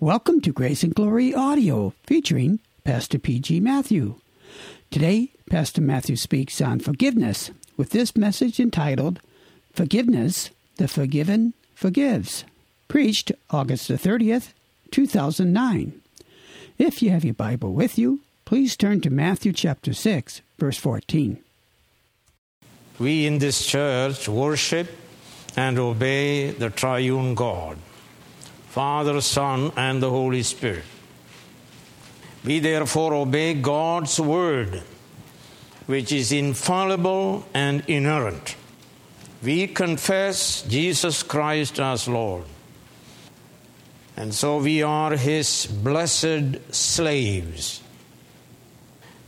Welcome to Grace and Glory Audio featuring Pastor P.G. Matthew. Today, Pastor Matthew speaks on forgiveness with this message entitled Forgiveness, the Forgiven Forgives, preached August the 30th, 2009. If you have your Bible with you, please turn to Matthew chapter 6, verse 14. We in this church worship and obey the triune God, Father, Son, and the Holy Spirit. We therefore obey God's word, which is infallible and inerrant. We confess Jesus Christ as Lord. And so we are his blessed slaves.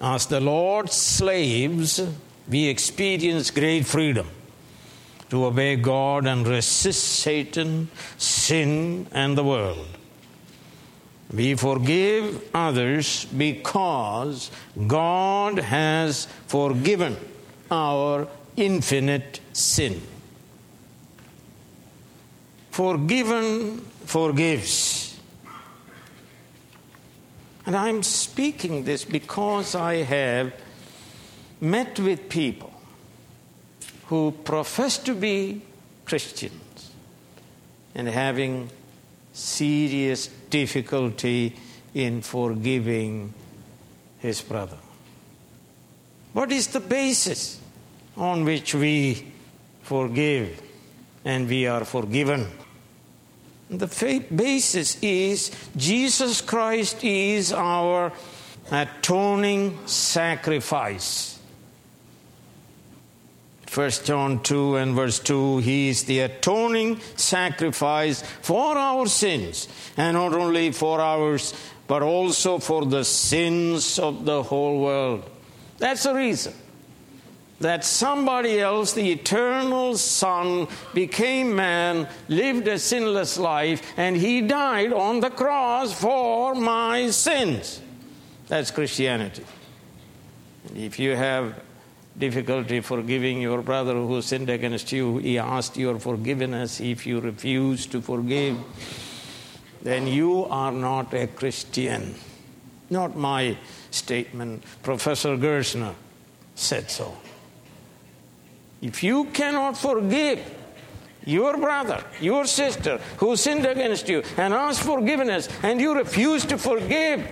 As the Lord's slaves, we experience great freedom to obey God and resist Satan, sin, and the world. We forgive others because God has forgiven our infinite sin. Forgiven forgives. And I'm speaking this because I have met with people who profess to be Christians and having serious difficulty in forgiving his brother. What is the basis on which we forgive and we are forgiven? The basis is Jesus Christ is our atoning sacrifice. 1 John 2 and verse 2 He is the atoning sacrifice for our sins, and not only for ours, but also for the sins of the whole world. That's the reason that somebody else, the eternal Son, became man, lived a sinless life, and he died on the cross for my sins. That's Christianity. If you have difficulty forgiving your brother who sinned against you, he asked your forgiveness. If you refuse to forgive, then you are not a Christian. Not my statement. Professor Gerstner said so. If you cannot forgive your brother, your sister who sinned against you and ask forgiveness and you refuse to forgive,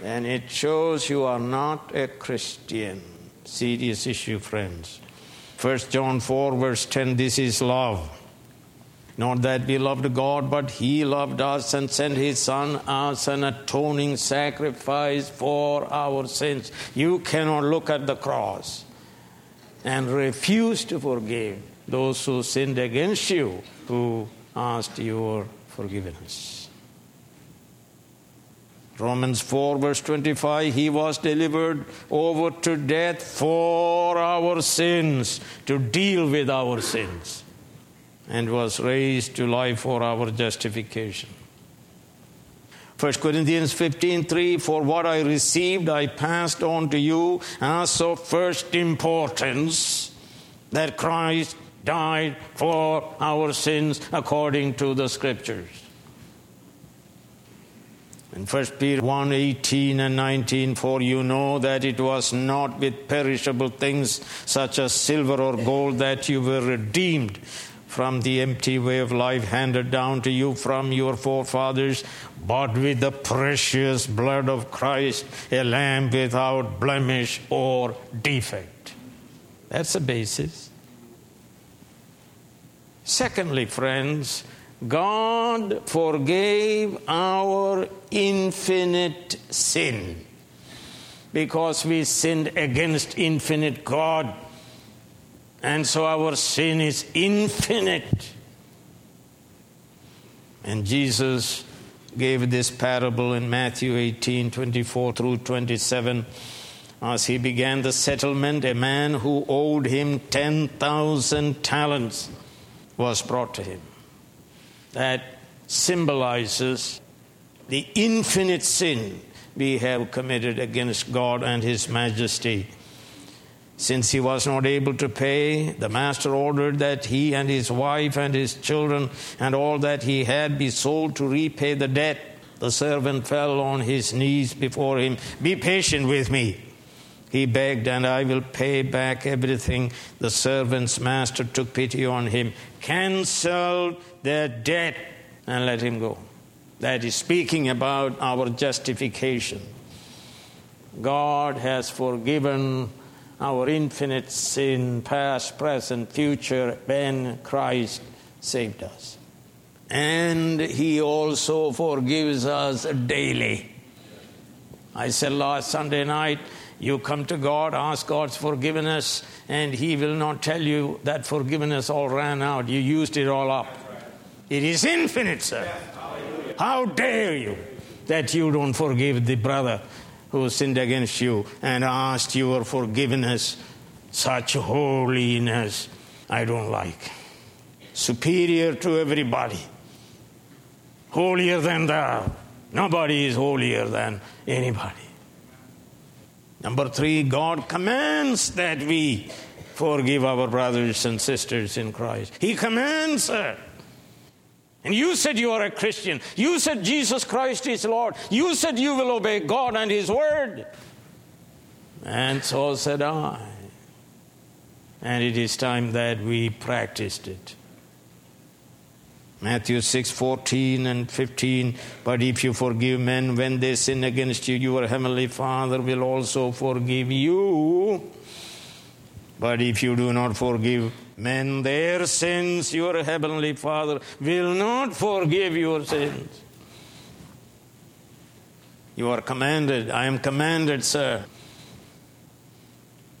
then it shows you are not a Christian. Serious issue, friends. 1 John 4, verse 10 this is love. Not that we loved God, but He loved us and sent His Son as an atoning sacrifice for our sins. You cannot look at the cross and refuse to forgive those who sinned against you, who asked your forgiveness. Romans 4, verse 25 He was delivered over to death for our sins, to deal with our sins, and was raised to life for our justification. 1 Corinthians 15:3 For what I received I passed on to you as of first importance that Christ died for our sins according to the scriptures. In 1 Peter 1 18 and 19, for you know that it was not with perishable things such as silver or gold that you were redeemed from the empty way of life handed down to you from your forefathers, but with the precious blood of Christ, a lamb without blemish or defect. That's the basis. Secondly, friends, God forgave our infinite sin because we sinned against infinite God. And so our sin is infinite. And Jesus gave this parable in Matthew 18 24 through 27. As he began the settlement, a man who owed him 10,000 talents was brought to him. That symbolizes the infinite sin we have committed against God and His majesty. Since he was not able to pay, the master ordered that he and his wife and his children and all that he had be sold to repay the debt. The servant fell on his knees before him. Be patient with me. He begged, and I will pay back everything. The servant's master took pity on him, canceled the debt, and let him go. That is speaking about our justification. God has forgiven our infinite sin, past, present, future, when Christ saved us. And He also forgives us daily. I said last Sunday night, you come to God, ask God's forgiveness, and He will not tell you that forgiveness all ran out. You used it all up. It is infinite, sir. How dare you that you don't forgive the brother who sinned against you and asked your forgiveness. Such holiness I don't like. Superior to everybody. Holier than thou. Nobody is holier than anybody. Number three, God commands that we forgive our brothers and sisters in Christ. He commands it. And you said you are a Christian. You said Jesus Christ is Lord. You said you will obey God and His Word. And so said I. And it is time that we practiced it. Matthew 6 14 and 15. But if you forgive men when they sin against you, your heavenly Father will also forgive you. But if you do not forgive men their sins, your heavenly Father will not forgive your sins. You are commanded, I am commanded, sir.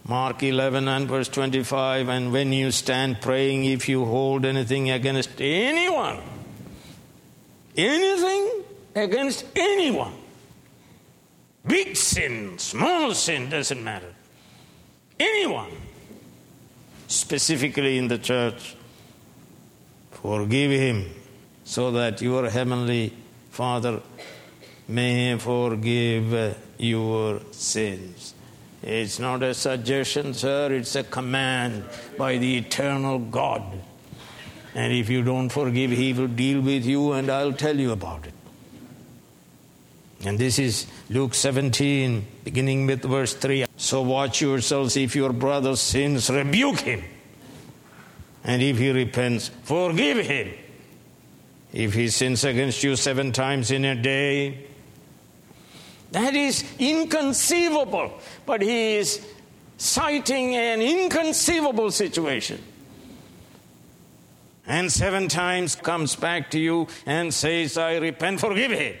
Mark 11 and verse 25, and when you stand praying, if you hold anything against anyone, anything against anyone, big sin, small sin, doesn't matter, anyone, specifically in the church. Forgive him so that your heavenly Father may forgive your sins. It's not a suggestion, sir, it's a command by the eternal God. And if you don't forgive, He will deal with you, and I'll tell you about it. And this is Luke 17, beginning with verse 3. So watch yourselves if your brother sins, rebuke him. And if he repents, forgive him. If he sins against you seven times in a day, that is inconceivable. But he is citing an inconceivable situation. And seven times comes back to you and says, I repent, forgive him.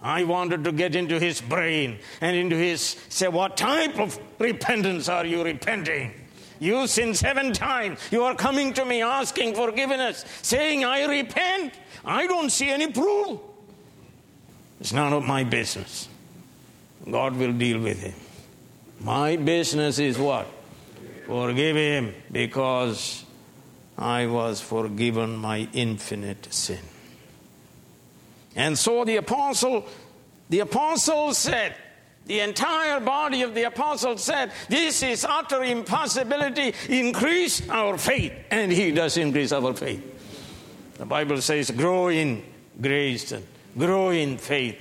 I wanted to get into his brain and into his, say, what type of repentance are you repenting? You sin seven times. You are coming to me asking forgiveness, saying, I repent. I don't see any proof. It's none of my business. God will deal with him. My business is what? Forgive him because I was forgiven my infinite sin. And so the apostle, the apostle said, the entire body of the apostle said, This is utter impossibility. Increase our faith. And he does increase our faith. The Bible says, Grow in grace and grow in faith.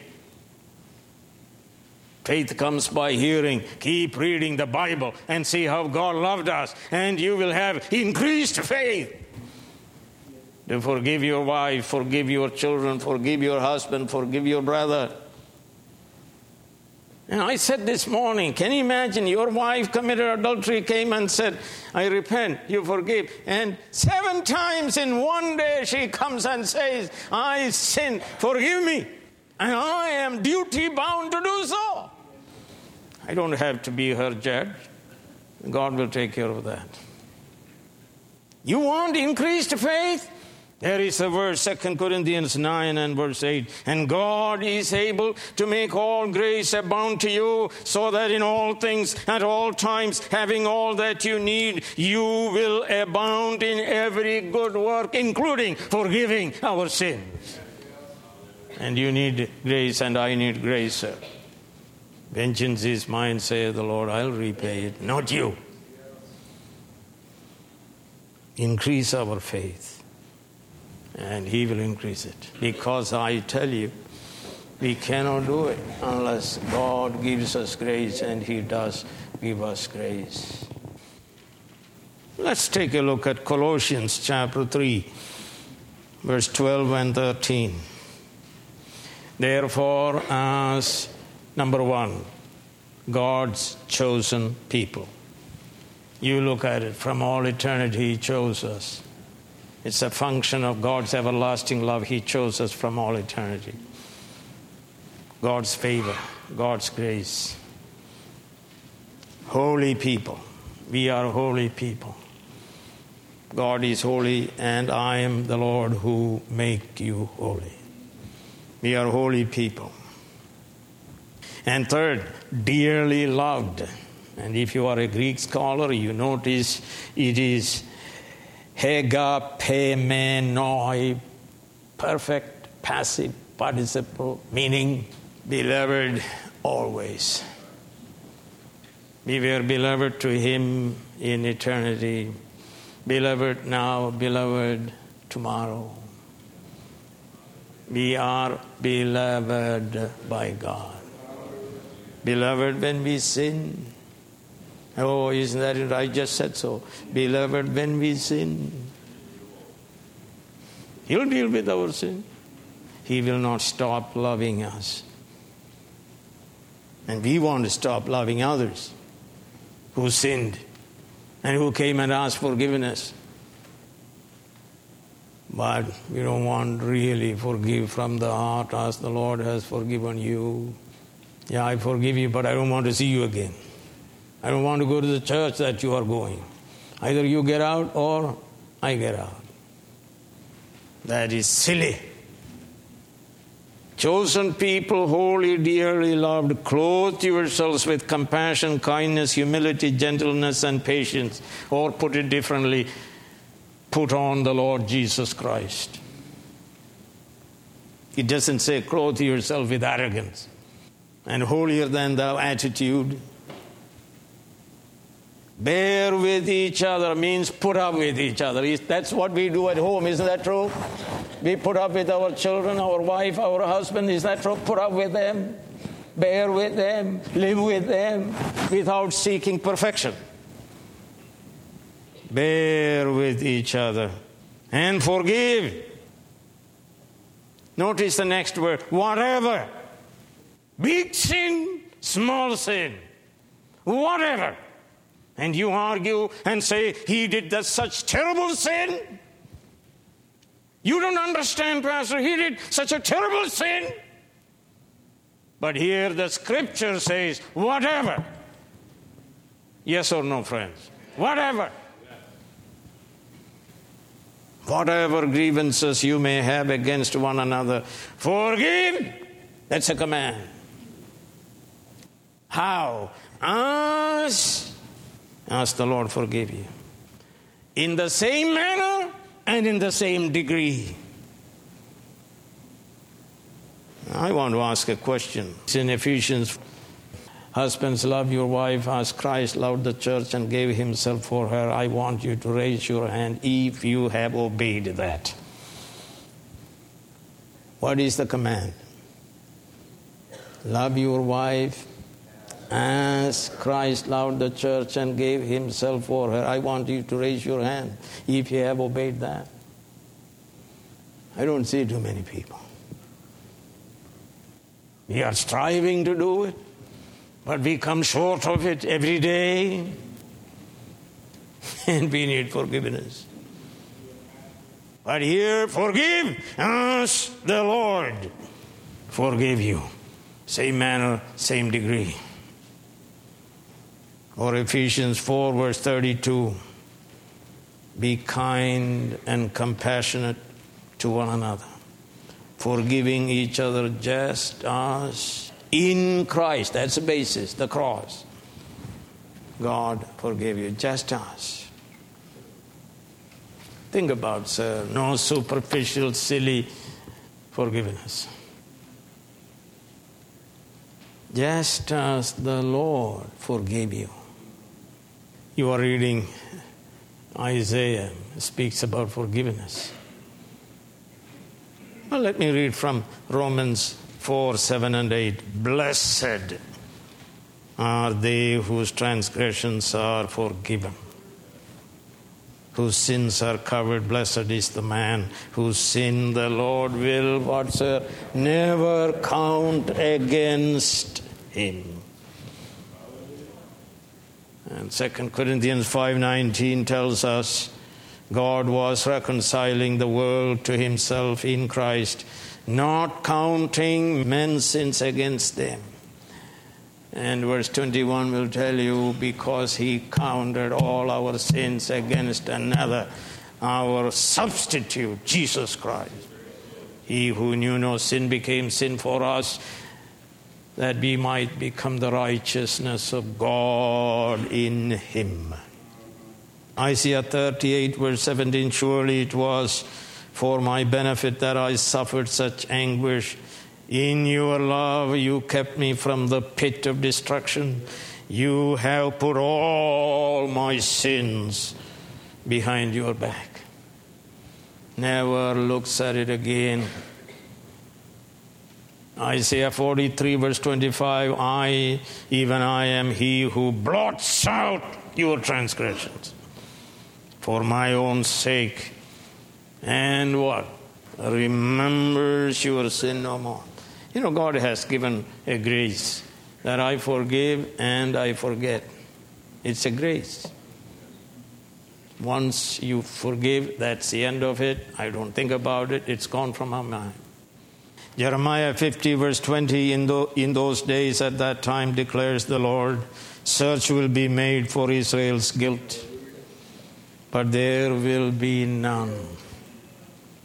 Faith comes by hearing. Keep reading the Bible and see how God loved us, and you will have increased faith. To forgive your wife, forgive your children, forgive your husband, forgive your brother. And I said this morning, can you imagine your wife committed adultery, came and said, I repent, you forgive. And seven times in one day she comes and says, I sin, forgive me. And I am duty bound to do so. I don't have to be her judge. God will take care of that. You want increased faith? There is a verse, 2 Corinthians 9 and verse 8. And God is able to make all grace abound to you, so that in all things, at all times, having all that you need, you will abound in every good work, including forgiving our sins. And you need grace, and I need grace. Vengeance is mine, saith the Lord, I'll repay it, not you. Increase our faith, and He will increase it. Because I tell you, we cannot do it unless God gives us grace, and He does give us grace. Let's take a look at Colossians chapter 3, verse 12 and 13. Therefore, as number one, God's chosen people. You look at it from all eternity, He chose us. It's a function of God's everlasting love. He chose us from all eternity. God's favor, God's grace. Holy people. We are holy people. God is holy, and I am the Lord who make you holy. We are holy people. And third, dearly loved. And if you are a Greek scholar, you notice it is hegapemenoi, perfect passive participle, meaning beloved always. We were beloved to Him in eternity, beloved now, beloved tomorrow. We are beloved by God. Beloved when we sin. Oh, isn't that it? I just said so. Beloved when we sin. He'll deal with our sin. He will not stop loving us. And we want to stop loving others who sinned and who came and asked forgiveness. But we don't want really forgive from the heart as the Lord has forgiven you. Yeah, I forgive you, but I don't want to see you again. I don't want to go to the church that you are going. Either you get out or I get out. That is silly. Chosen people, holy, dearly loved, clothe yourselves with compassion, kindness, humility, gentleness, and patience. Or put it differently, put on the Lord Jesus Christ. It doesn't say clothe yourself with arrogance and holier than thou attitude. Bear with each other means put up with each other. That's what we do at home, isn't that true? We put up with our children, our wife, our husband, is that true? Put up with them, bear with them, live with them without seeking perfection. Bear with each other and forgive. Notice the next word whatever. Big sin, small sin, whatever and you argue and say he did that such terrible sin. You don't understand, Pastor, he did such a terrible sin. But here the scripture says, whatever. Yes or no, friends? Whatever. Whatever grievances you may have against one another, forgive. That's a command. How? As Ask the Lord forgive you. In the same manner and in the same degree. I want to ask a question. It's in Ephesians. Husbands, love your wife as Christ loved the church and gave himself for her. I want you to raise your hand if you have obeyed that. What is the command? Love your wife as Christ loved the church and gave himself for her. I want you to raise your hand if you have obeyed that. I don't see too many people. We are striving to do it, but we come short of it every day, and we need forgiveness. But here, forgive us, the Lord forgive you. Same manner, same degree. Or Ephesians 4, verse 32 Be kind and compassionate to one another, forgiving each other just as in Christ, that's the basis, the cross. God forgave you just as. Think about, sir, no superficial, silly forgiveness. just as the Lord forgave you. You are reading Isaiah, speaks about forgiveness. Well, let me read from Romans 4 7 and 8. Blessed are they whose transgressions are forgiven, whose sins are covered. Blessed is the man whose sin the Lord will, what's never count against him. And 2 Corinthians 5:19 tells us God was reconciling the world to himself in Christ, not counting men's sins against them. And verse 21 will tell you because he counted all our sins against another, our substitute, Jesus Christ. He who knew no sin became sin for us that we might become the righteousness of God in him. Isaiah 38, verse 17 Surely it was for my benefit that I suffered such anguish. In your love, you kept me from the pit of destruction. You have put all my sins behind your back. Never looks at it again. Isaiah 43, verse 25 I, even I, am he who blots out your transgressions for my own sake. And what? Remembers your sin no more. You know, God has given a grace that I forgive and I forget. It's a grace. Once you forgive, that's the end of it. I don't think about it. It's gone from my mind. Jeremiah 50, verse 20 in, the, in those days at that time declares the Lord, search will be made for Israel's guilt, but there will be none.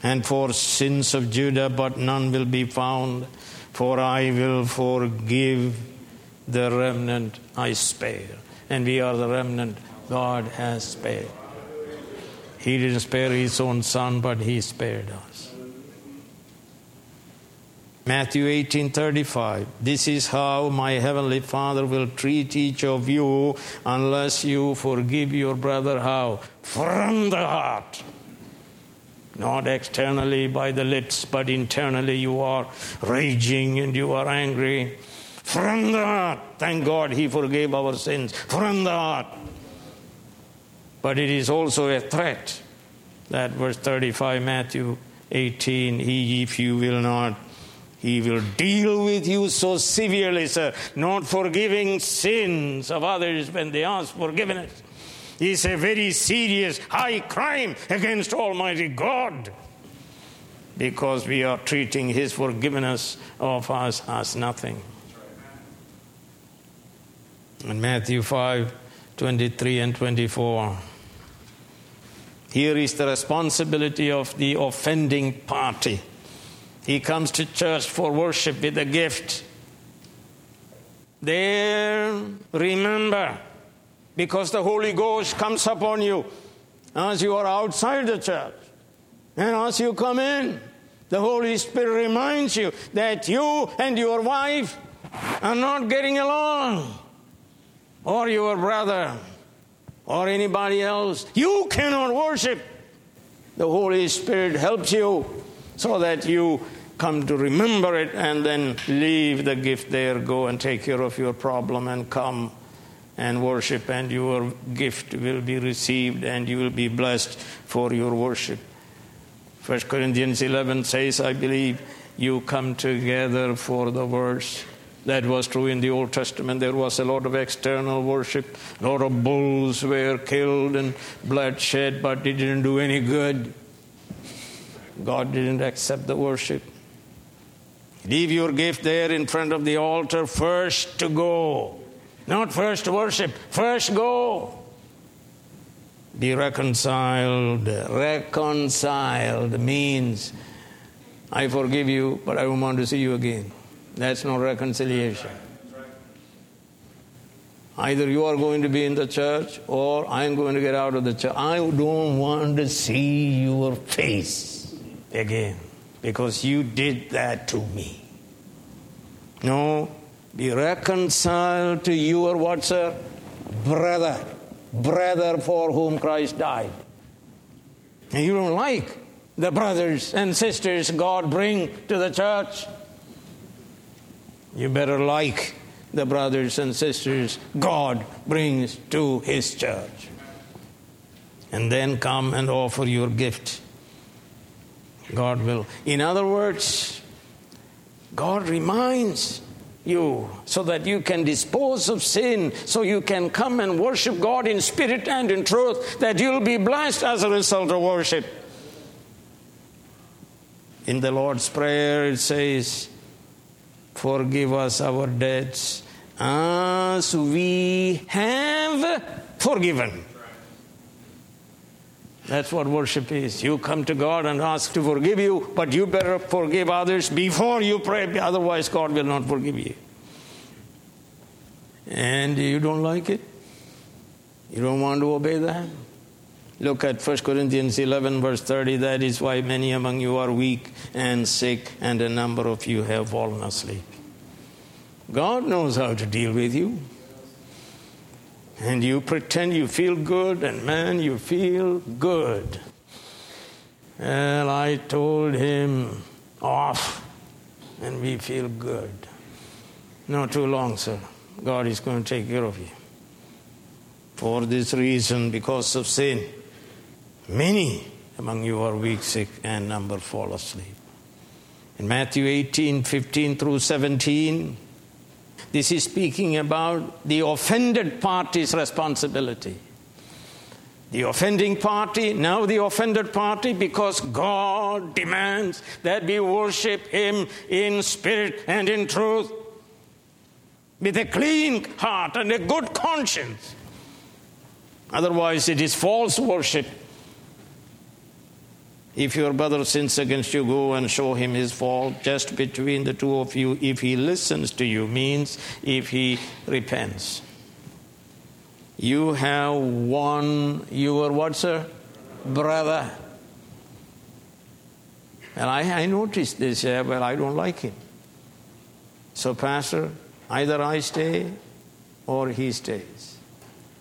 And for sins of Judah, but none will be found, for I will forgive the remnant I spare. And we are the remnant God has spared. He didn't spare his own son, but he spared us. Matthew 18:35 This is how my heavenly Father will treat each of you unless you forgive your brother. How? From the heart. Not externally by the lips but internally you are raging and you are angry. From the heart. Thank God he forgave our sins. From the heart. But it is also a threat. That verse 35 Matthew 18 he if you will not he will deal with you so severely, sir, not forgiving sins of others when they ask forgiveness. It's a very serious, high crime against Almighty God because we are treating His forgiveness of us as nothing. In Matthew 5 23 and 24. Here is the responsibility of the offending party. He comes to church for worship with a gift. There, remember, because the Holy Ghost comes upon you as you are outside the church. And as you come in, the Holy Spirit reminds you that you and your wife are not getting along, or your brother, or anybody else. You cannot worship. The Holy Spirit helps you so that you come to remember it and then leave the gift there, go and take care of your problem and come and worship, and your gift will be received and you will be blessed for your worship. 1 Corinthians 11 says, I believe, you come together for the verse. That was true in the Old Testament. There was a lot of external worship. A lot of bulls were killed and blood shed, but it didn't do any good. God didn't accept the worship. Leave your gift there in front of the altar first to go. Not first to worship, first go. Be reconciled. Reconciled means I forgive you, but I don't want to see you again. That's not reconciliation. Either you are going to be in the church or I'm going to get out of the church. I don't want to see your face again because you did that to me. No, be reconciled to your what, sir? Brother. Brother for whom Christ died. And you don't like the brothers and sisters God bring to the church. You better like the brothers and sisters God brings to His church. And then come and offer your gift. God will. In other words, God reminds you so that you can dispose of sin, so you can come and worship God in spirit and in truth, that you'll be blessed as a result of worship. In the Lord's Prayer, it says, Forgive us our debts as we have forgiven. That's what worship is. You come to God and ask to forgive you, but you better forgive others before you pray, otherwise, God will not forgive you. And you don't like it? You don't want to obey that? Look at 1 Corinthians 11, verse 30. That is why many among you are weak and sick, and a number of you have fallen asleep. God knows how to deal with you. And you pretend you feel good, and man, you feel good. Well, I told him off, and we feel good. Not too long, sir. God is going to take care of you. For this reason, because of sin, many among you are weak, sick, and number fall asleep. In Matthew 18 15 through 17, this is speaking about the offended party's responsibility. The offending party, now the offended party, because God demands that we worship Him in spirit and in truth with a clean heart and a good conscience. Otherwise, it is false worship if your brother sins against you, go and show him his fault just between the two of you. If he listens to you, means if he repents. You have won your what, sir? Brother. And I, I noticed this, yeah, well, I don't like him. So, Pastor, either I stay or he stays.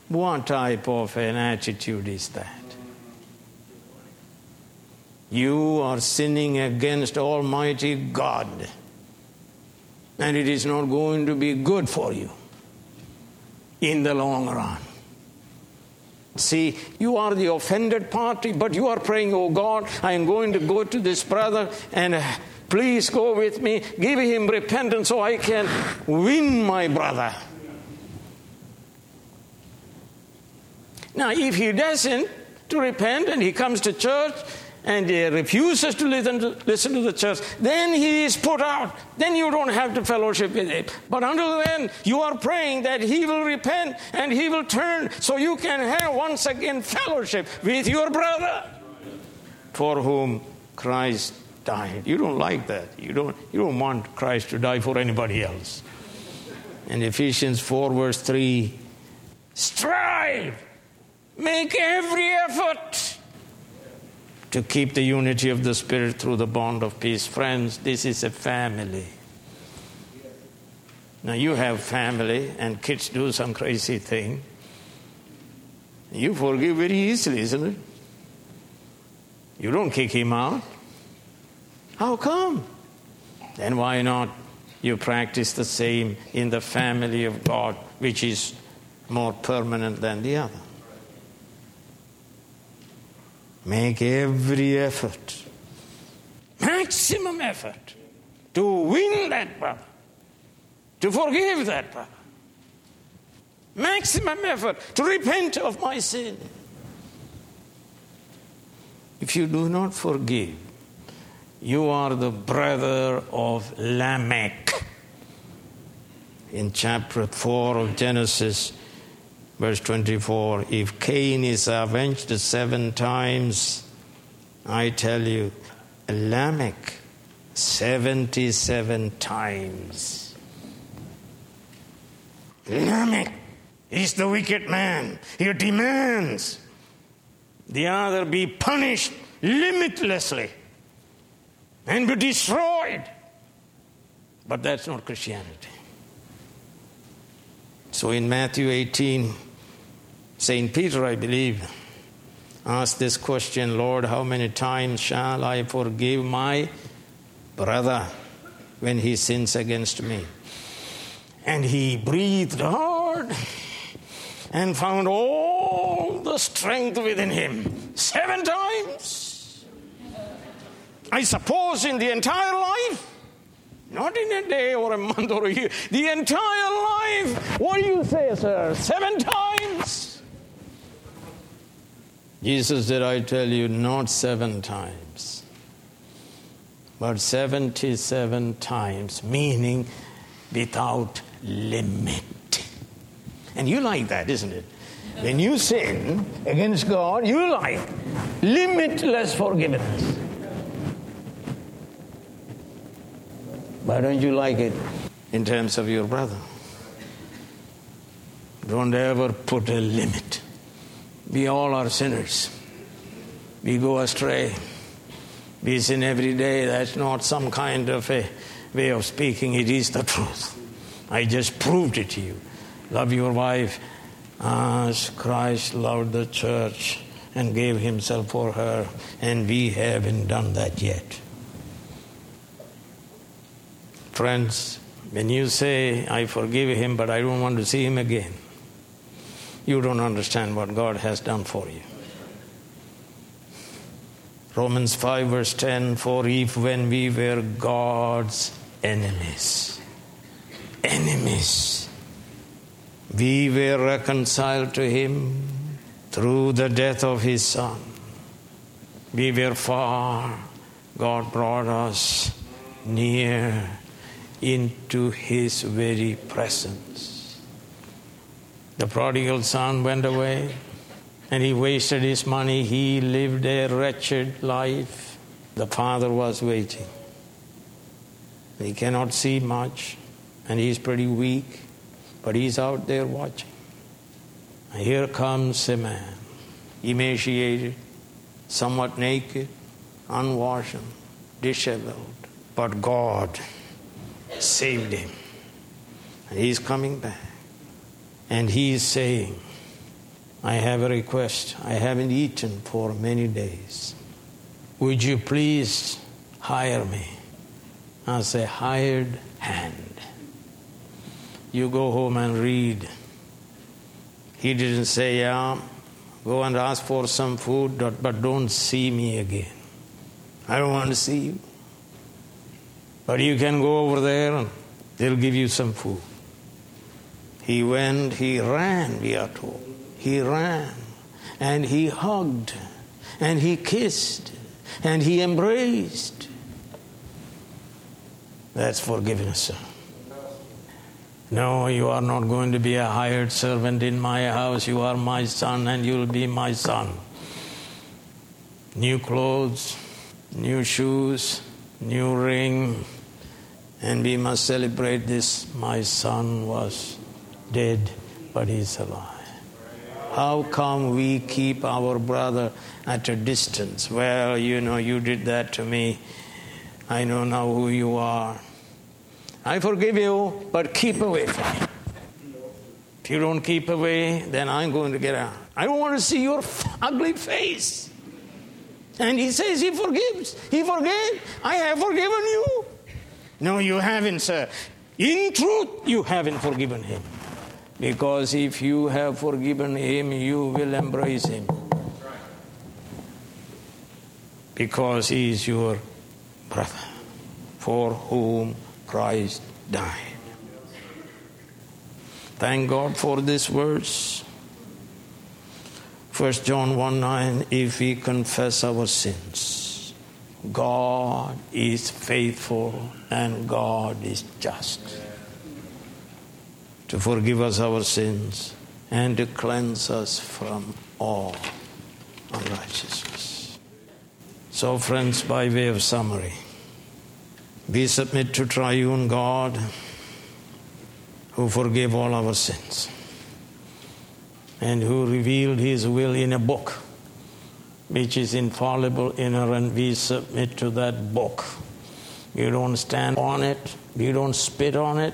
What type of an attitude is that? You are sinning against Almighty God. And it is not going to be good for you in the long run. See, you are the offended party, but you are praying, Oh God, I am going to go to this brother and uh, please go with me. Give him repentance so I can win my brother. Now, if he doesn't to repent and he comes to church and he refuses to listen, to listen to the church, then he is put out. Then you don't have to fellowship with him. But until then, you are praying that he will repent and he will turn so you can have once again fellowship with your brother for whom Christ died. You don't like that. You don't, you don't want Christ to die for anybody else. In Ephesians 4, verse 3, strive, make every effort to keep the unity of the Spirit through the bond of peace. Friends, this is a family. Now, you have family, and kids do some crazy thing. You forgive very easily, isn't it? You don't kick him out. How come? Then why not you practice the same in the family of God, which is more permanent than the other? Make every effort, maximum effort, to win that brother, to forgive that brother. Maximum effort to repent of my sin. If you do not forgive, you are the brother of Lamech. In chapter 4 of Genesis, Verse 24 If Cain is avenged seven times, I tell you, Lamech 77 times. Lamech is the wicked man. He demands the other be punished limitlessly and be destroyed. But that's not Christianity. So in Matthew 18, St. Peter, I believe, asked this question Lord, how many times shall I forgive my brother when he sins against me? And he breathed hard and found all the strength within him. Seven times. I suppose in the entire life, not in a day or a month or a year, the entire life. What do you say, sir? Seven times. Jesus said, I tell you, not seven times, but 77 times, meaning without limit. And you like that, isn't it? When you sin against God, you like limitless forgiveness. Why don't you like it in terms of your brother? Don't ever put a limit. We all are sinners. We go astray. We sin every day. That's not some kind of a way of speaking, it is the truth. I just proved it to you. Love your wife as Christ loved the church and gave himself for her, and we haven't done that yet. Friends, when you say, I forgive him, but I don't want to see him again, you don't understand what God has done for you. Romans 5, verse 10 For if when we were God's enemies, enemies, we were reconciled to him through the death of his son. We were far, God brought us near into his very presence. The prodigal son went away and he wasted his money. He lived a wretched life. The father was waiting. He cannot see much and he's pretty weak but he's out there watching. And here comes a man, emaciated, somewhat naked, unwashed, disheveled, but God saved him. And he's coming back. And he's saying, I have a request. I haven't eaten for many days. Would you please hire me as a hired hand? you go home and read. He didn't say, Yeah, go and ask for some food, but don't see me again. I don't want to see you. But you can go over there and they'll give you some food. He went, he ran, we are told. He ran and he hugged and he kissed and he embraced. That's forgiveness, sir. No, you are not going to be a hired servant in my house. You are my son, and you'll be my son. New clothes, new shoes, new ring, and we must celebrate this. My son was dead, but he's alive. How come we keep our brother at a distance? Well, you know, you did that to me. I know now who you are. I forgive you, but keep away from me. If you don't keep away, then I'm going to get out. I don't want to see your ugly face. And he says he forgives. He forgave. I have forgiven you. No, you haven't, sir. In truth, you haven't forgiven him. Because if you have forgiven him, you will embrace him. Because he is your brother, for whom Christ died. Thank God for this verse. 1 John 1 9, if we confess our sins, God is faithful and God is just to forgive us our sins and to cleanse us from all unrighteousness. So, friends, by way of summary, we submit to triune God who forgave all our sins and who revealed his will in a book which is infallible, inerrant. We submit to that book. We don't stand on it, we don't spit on it.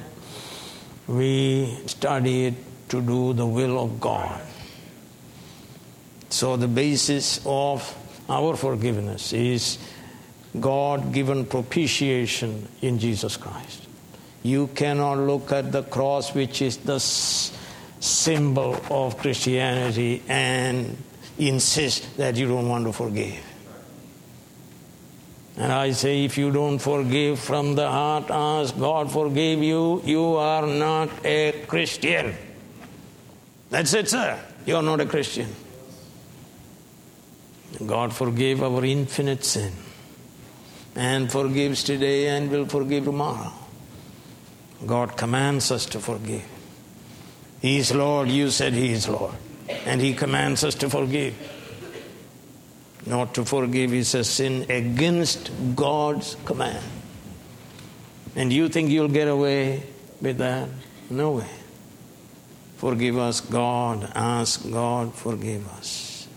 We study it to do the will of God. So, the basis of our forgiveness is God given propitiation in Jesus Christ. You cannot look at the cross, which is the symbol of Christianity, and insist that you don't want to forgive. And I say, if you don't forgive from the heart, ask God forgive you, you are not a Christian. That's it, sir. You're not a Christian. God forgave our infinite sin and forgives today and will forgive tomorrow. God commands us to forgive. He is Lord, you said He is Lord. And He commands us to forgive. Not to forgive is a sin against God's command. And you think you'll get away with that? No way. Forgive us, God. Ask God, forgive us.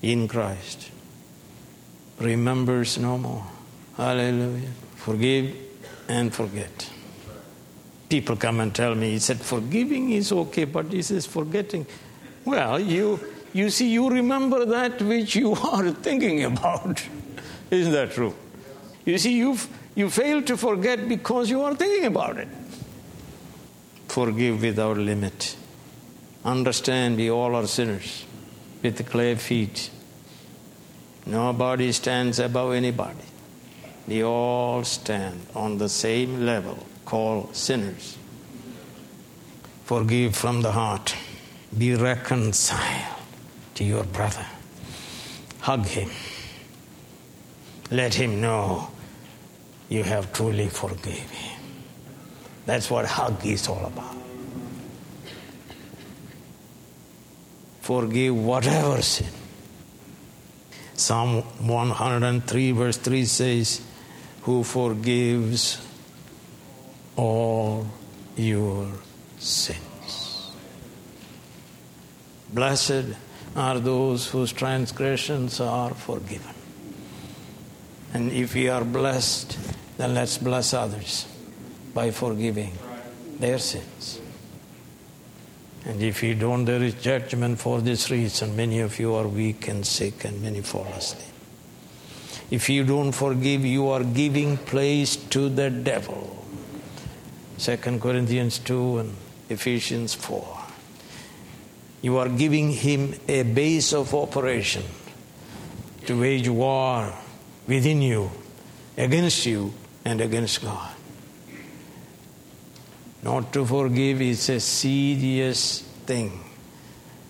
In Christ. Remembers no more. Hallelujah. Forgive and forget. People come and tell me, he said, forgiving is okay, but he says forgetting. Well, you, you see, you remember that which you are thinking about. Isn't that true? You see, you you fail to forget because you are thinking about it. Forgive without limit. Understand we all are sinners with clay feet. Nobody stands above anybody. We all stand on the same level, called sinners. Forgive from the heart. Be reconciled to your brother. Hug him. Let him know you have truly forgiven him. That's what hug is all about. Forgive whatever sin. Psalm 103, verse 3 says, who forgives all your sins. Blessed are those whose transgressions are forgiven. And if we are blessed, then let's bless others by forgiving their sins. And if you don't, there is judgment for this reason. Many of you are weak and sick, and many fall asleep. If you don't forgive, you are giving place to the devil. 2 Corinthians 2 and Ephesians 4. You are giving him a base of operation to wage war within you, against you, and against God. Not to forgive is a serious thing,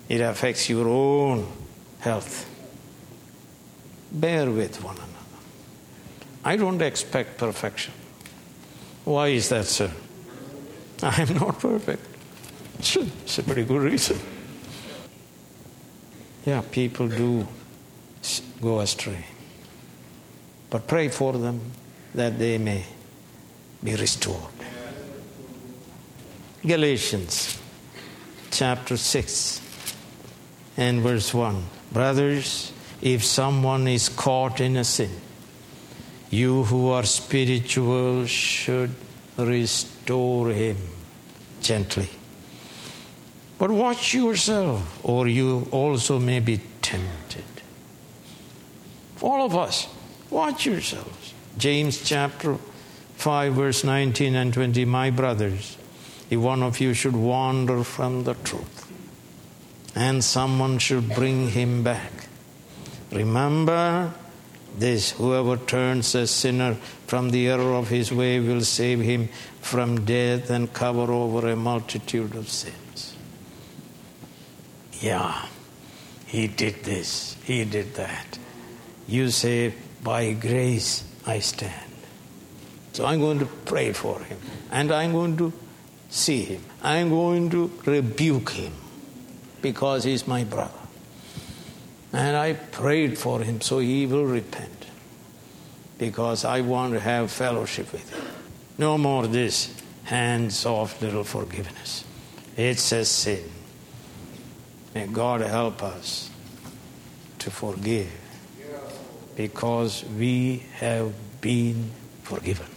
it affects your own health. Bear with one another. I don't expect perfection. Why is that, sir? I am not perfect. It's a pretty good reason. Yeah, people do go astray. But pray for them that they may be restored. Galatians chapter 6 and verse 1. Brothers, if someone is caught in a sin, you who are spiritual should restore him gently. But watch yourself, or you also may be tempted. All of us, watch yourselves. James chapter 5, verse 19 and 20. My brothers, if one of you should wander from the truth, and someone should bring him back, remember this whoever turns a sinner from the error of his way will save him from death and cover over a multitude of sins. Yeah, he did this, he did that. You say, by grace I stand. So I'm going to pray for him, and I'm going to see him. I'm going to rebuke him because he's my brother. And I prayed for him so he will repent because I want to have fellowship with him. No more this hands off little forgiveness. It's a sin. May God help us to forgive because we have been forgiven.